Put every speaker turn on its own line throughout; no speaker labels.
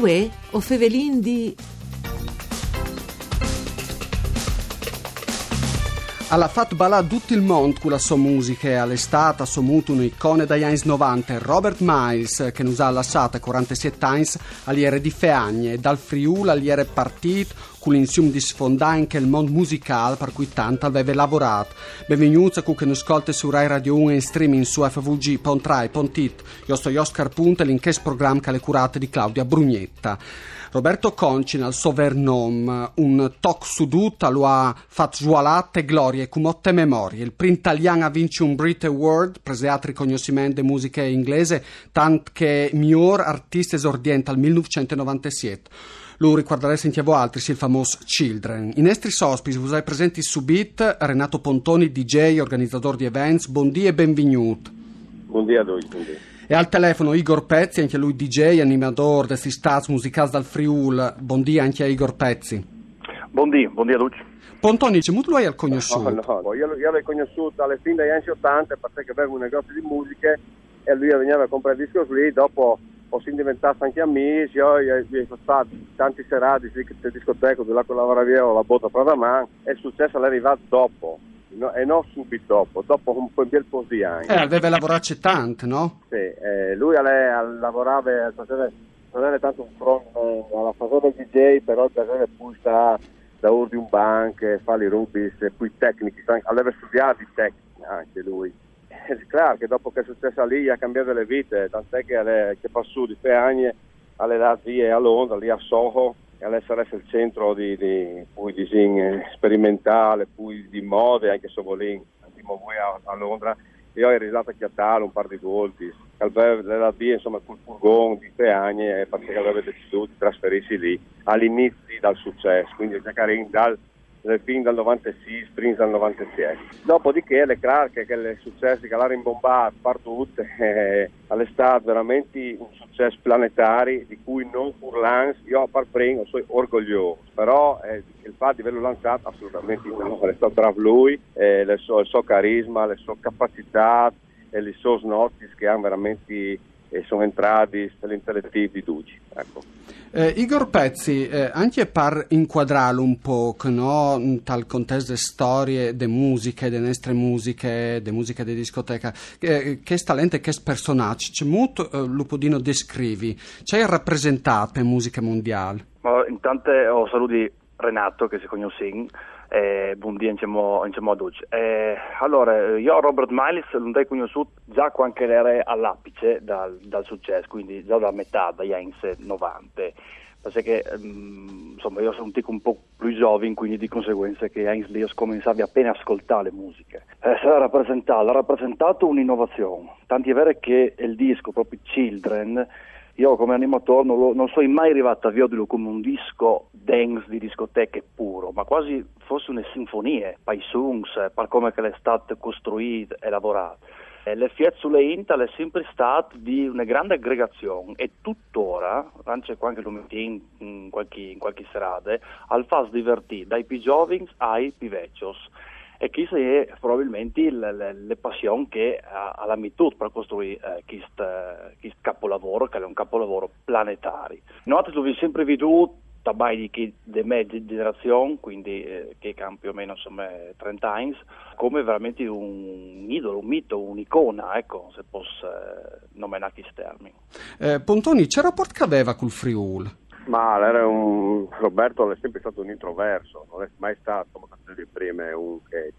Uè, o fevelin di...
Alla fat balà tutto il mondo con la sua musica e all'estate ha somuto un'icona dagli anni 90, Robert Miles, che non ha lasciato 47 anni all'iere di Feagne e dal Friuli all'iere partito con l'insieme di sfondare anche il mondo musicale per cui tanto aveva lavorato. Benvenuti a chi non ascolta su Rai Radio 1 e in streaming su fvg.rai.it. Io sto Oscar Punta e l'inchiesta programma che le curate di Claudia Brugnetta. Roberto Concina, al suo vernom, un toc suduta lo ha fatto svuolate glorie con molte memorie. Il primo italiano ha vinto un Brit Award, prese altri riconoscimenti di musica inglese, tanto che miglior artista esordiente al 1997 lo ricorderete sentiamo altri, il famoso Children. I nostri ospiti, vi hai presenti su Beat, Renato Pontoni, DJ, organizzatore di events, buondì e benvenuto.
Buondì a voi, buondì.
E al telefono Igor Pezzi, anche lui DJ, animatore desti stars musicali dal Friul. Buondì anche a Igor Pezzi.
Buondì, buondì a tutti.
Pontoni, c'è molto lui al conosciuto?
No, no, io, io l'ho conosciuto alle fine degli anni 80 perché avevo un negozio di musica e lui veniva a comprare il disco lì, dopo ho si diventato anche amici, io gli ho fatto tanti serati sì, che discoteca, di là con la Varavia la botta mano e il successo è arrivato dopo no, e non subito dopo, dopo un, po' un bel po' di anni.
Eh, aveva lavorato tanto, no?
Sì, eh, lui alle, lavorava, faceva, non tanto un front, alla faceva DJ, però faceva poi sta da ur di un banco, fa i rubis, poi tecnici, aveva studiato tecnici anche lui. È chiaro che dopo che è successo lì ha cambiato le vite, tant'è che, alle, che passò di tre anni alle lì a Londra, lì a Soho, e all'essere il centro di, di, poi di sperimentale, poi di mode, anche se volin, andiamo voi a, a, Londra, io ho arrivato a Chiatale un par di volte, la B insomma col furgone di tre anni e perché aveva deciso di trasferirsi lì all'inizio dal successo, quindi giocare dal del film del 96, Springs del 97. Dopodiché le Clark che le successi che l'hanno rimbombato partute eh, all'estate veramente un successo planetario di cui non Furlans, io a par primo sono orgoglioso, però eh, il fatto di averlo lanciato assolutamente no, è stato tra lui, eh, il, suo, carisma, le sue capacità e le sue notizie che hanno veramente e sono entrati nell'intellettivo di Duci. Ecco.
Eh, Igor Pezzi, eh, anche per inquadrarlo un po', no? tal contesto di storie, di musiche, delle nostre musiche, di musiche di discoteca, eh, che talento e che personaggi, c'è molto, eh, lo podino descrivi, c'è rappresentato in musica mondiale?
Ma intanto ho saluti Renato che si conosce eh, buondì insieme, insieme ad oggi. Eh, allora, io Robert Miles l'ho conosciuto già quando era all'apice dal, dal, successo, quindi già da metà degli anni 90. Perché um, insomma io sono un tipo un po' più giovane, quindi di conseguenza che Heinz Leos cominciava appena a ascoltare le musiche. Eh, rappresentato, ha rappresentato un'innovazione, tanti è vero che il disco, proprio Children, io come animatore non, lo, non sono mai arrivato a vederlo come un disco dance di discoteche puro, ma quasi fosse una sinfonia, per i songs, per come è stato costruito e lavorato. L'effetto sulle Intel è sempre stato di una grande aggregazione e tuttora, anche lo metti in qualche, in qualche serata, al fa divertire dai più giovani ai più vecchi e questa è probabilmente la, la, la passione che ha, ha l'ammitud per costruire eh, questo capolavoro, che è un capolavoro planetario. Noi lo abbiamo sempre veduto tabai di chi di mezza generazione, quindi eh, che ha più o meno insomma, 30 anni, come veramente un idolo, un mito, un'icona, ecco, se posso eh, nominare questi termini.
Eh, Pontoni, c'è rapporto che aveva col Friul?
Ma un, Roberto è sempre stato un introverso, non è mai stato, come dicevi prima, un che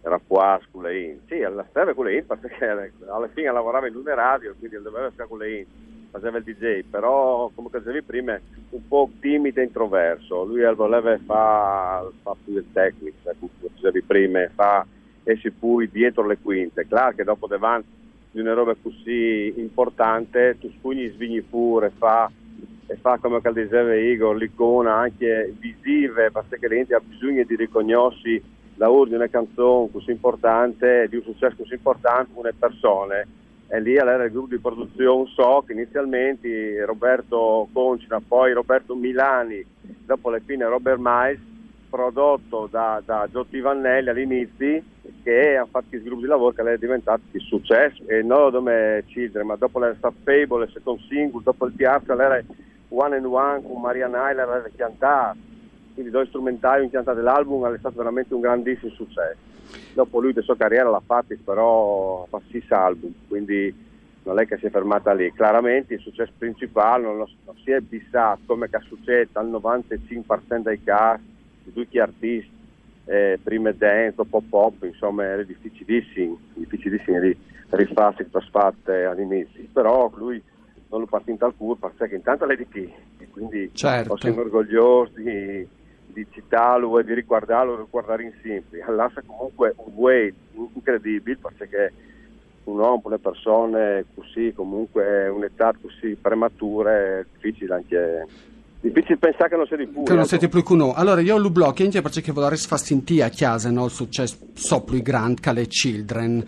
era qua con le in. Sì, alla serve con le in perché alla fine lavorava in una radio, quindi doveva essere con le in, faceva il DJ, però come dicevi prima un po' timido e introverso, lui voleva fare fa più il tecnico, come dicevi prima, fa esci poi dietro le quinte, chiaro che dopo davanti di una roba così importante tu spugni svigni pure, fa e fa come diceva Igor l'icona anche visive perché l'ente ha bisogno di riconoscere la di una canzone così importante di un successo così importante una persone. E lì era il gruppo di produzione so che inizialmente Roberto Concina poi Roberto Milani dopo le fine Robert Mais prodotto da, da Giotti Vannelli all'inizio che ha fatto sviluppo di lavoro che è diventato di successo. E non come Children ma dopo stato Fable, il secondo single dopo il piazza l'era One and One con Maria Nyler l'era chiantata quindi due strumentali chiantati dell'album è stato veramente un grandissimo successo. Dopo lui la sua carriera l'ha fatta però fa sei album quindi non è che si è fermata lì. Chiaramente il successo principale non, lo, non si è bissato come che succede al 95% dei casi di tutti gli artisti, eh, prima dance, dopo pop, insomma era difficilissimo, difficilissimo di rifarsi che fatte all'inizio, però lui non lo partito al cuore perché intanto lei di chi, e quindi
certo.
sono orgoglioso di, di citarlo e di riguardarlo, riguardare insieme. Allora comunque un weight incredibile perché un uomo, le persone così, comunque un'età così prematura è difficile anche difficile pensare che non siete più.
Che non ecco. siete più con noi. Allora, io lo blocco perché vorrei sentire a casa no, il successo so più grande che le children.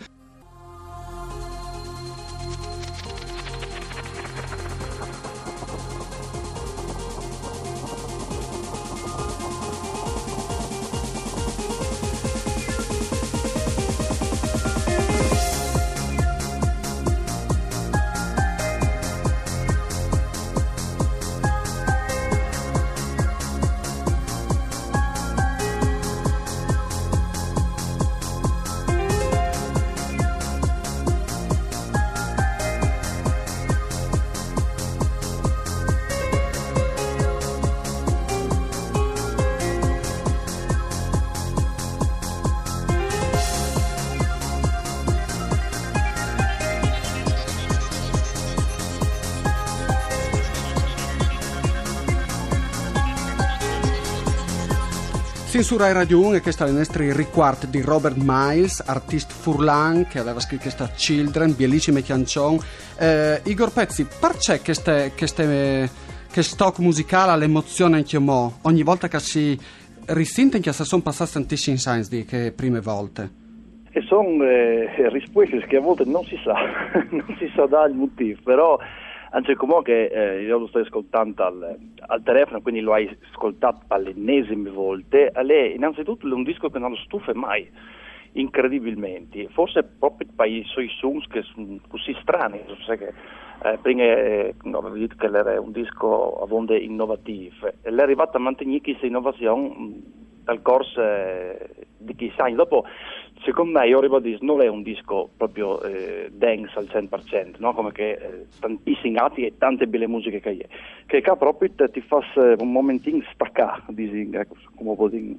Su Rai Radio 1 e questa è la nostra riquart di Robert Miles, artista furlan che aveva scritto questa Children, Bielissime Chiancion. Eh, Igor Pezzi, perché queste, queste, che stock musicale l'emozione anche mo? Ogni volta che si risente che sono passati tantissimi science di che prime volte.
E sono eh, risposte che a volte non si sa, non si sa dare il motivo, però anzi comunque eh, io lo sto ascoltando al, al, telefono, quindi lo hai ascoltato all'ennesime volte, è innanzitutto un disco che non lo stufa mai, incredibilmente, forse proprio per i suoi suoni che sono così strani, so che, eh, prima eh, no, che era un disco a volte innovativo, e è arrivato a mantenere questa innovazione mm, dal corso eh, di chissà anni, dopo secondo me io ribadisco non è un disco proprio eh, dance al 100% no? come che eh, tantissimi altri e tante belle musiche che è che qua proprio ti fa un momentino staccare ecco, come può dire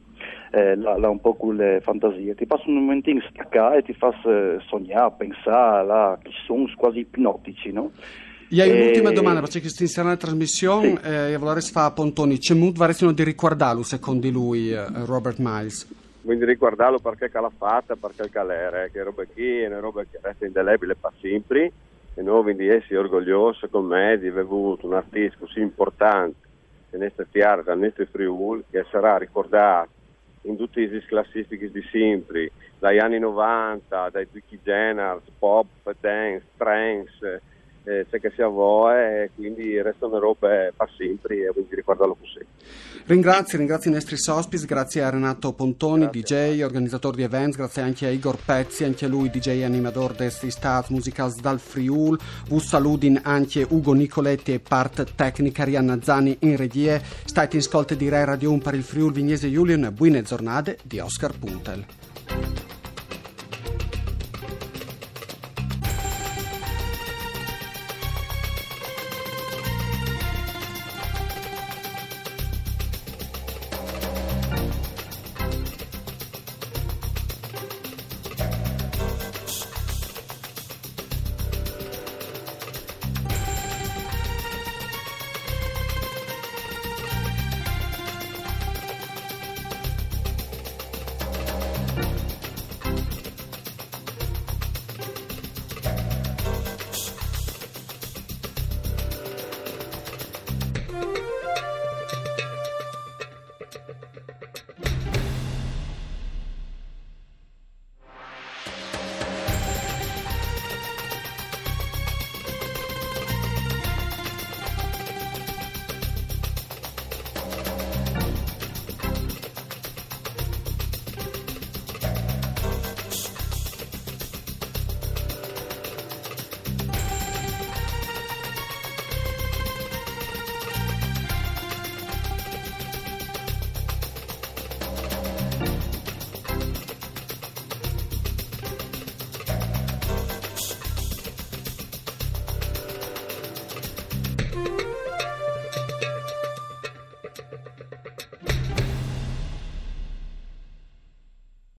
eh, là, là, un po' con le fantasie ti fa un momentino staccare e ti fa eh, sognare, pensare là, che sono quasi ipnotici no?
E hai un'ultima domanda, perché questa inizierà la trasmissione sì. eh, e vorrei fare a Pontoni. C'è molto varissimo di ricordarlo, secondo lui, eh, Robert Miles?
Quindi riguardarlo perché l'ha fatta, perché il calere, che roba qui, è una roba che resta indelebile per sempre e noi quindi essere orgogliosi con me di aver avuto un artista così importante che nesta fiara da nostro Friuli che sarà ricordato in tutte le classifiche di sempre dagli anni 90, dai Vicky Generals, pop, dance, trance eh, c'è che sia voi e quindi restano robe per sempre e quindi ricordarlo così.
Ringrazio, ringrazio i nostri sospis, grazie a Renato Pontoni, grazie. DJ, organizzatore di events, grazie anche a Igor Pezzi, anche lui DJ animatore desti Stats Musicals dal Friul, vi saludin anche Ugo Nicoletti e part tecnica Rianna Zani in regie, state in ascolto di Rai Radio 1 per il Friul Vignese Julian, buone giornate di Oscar Puntel.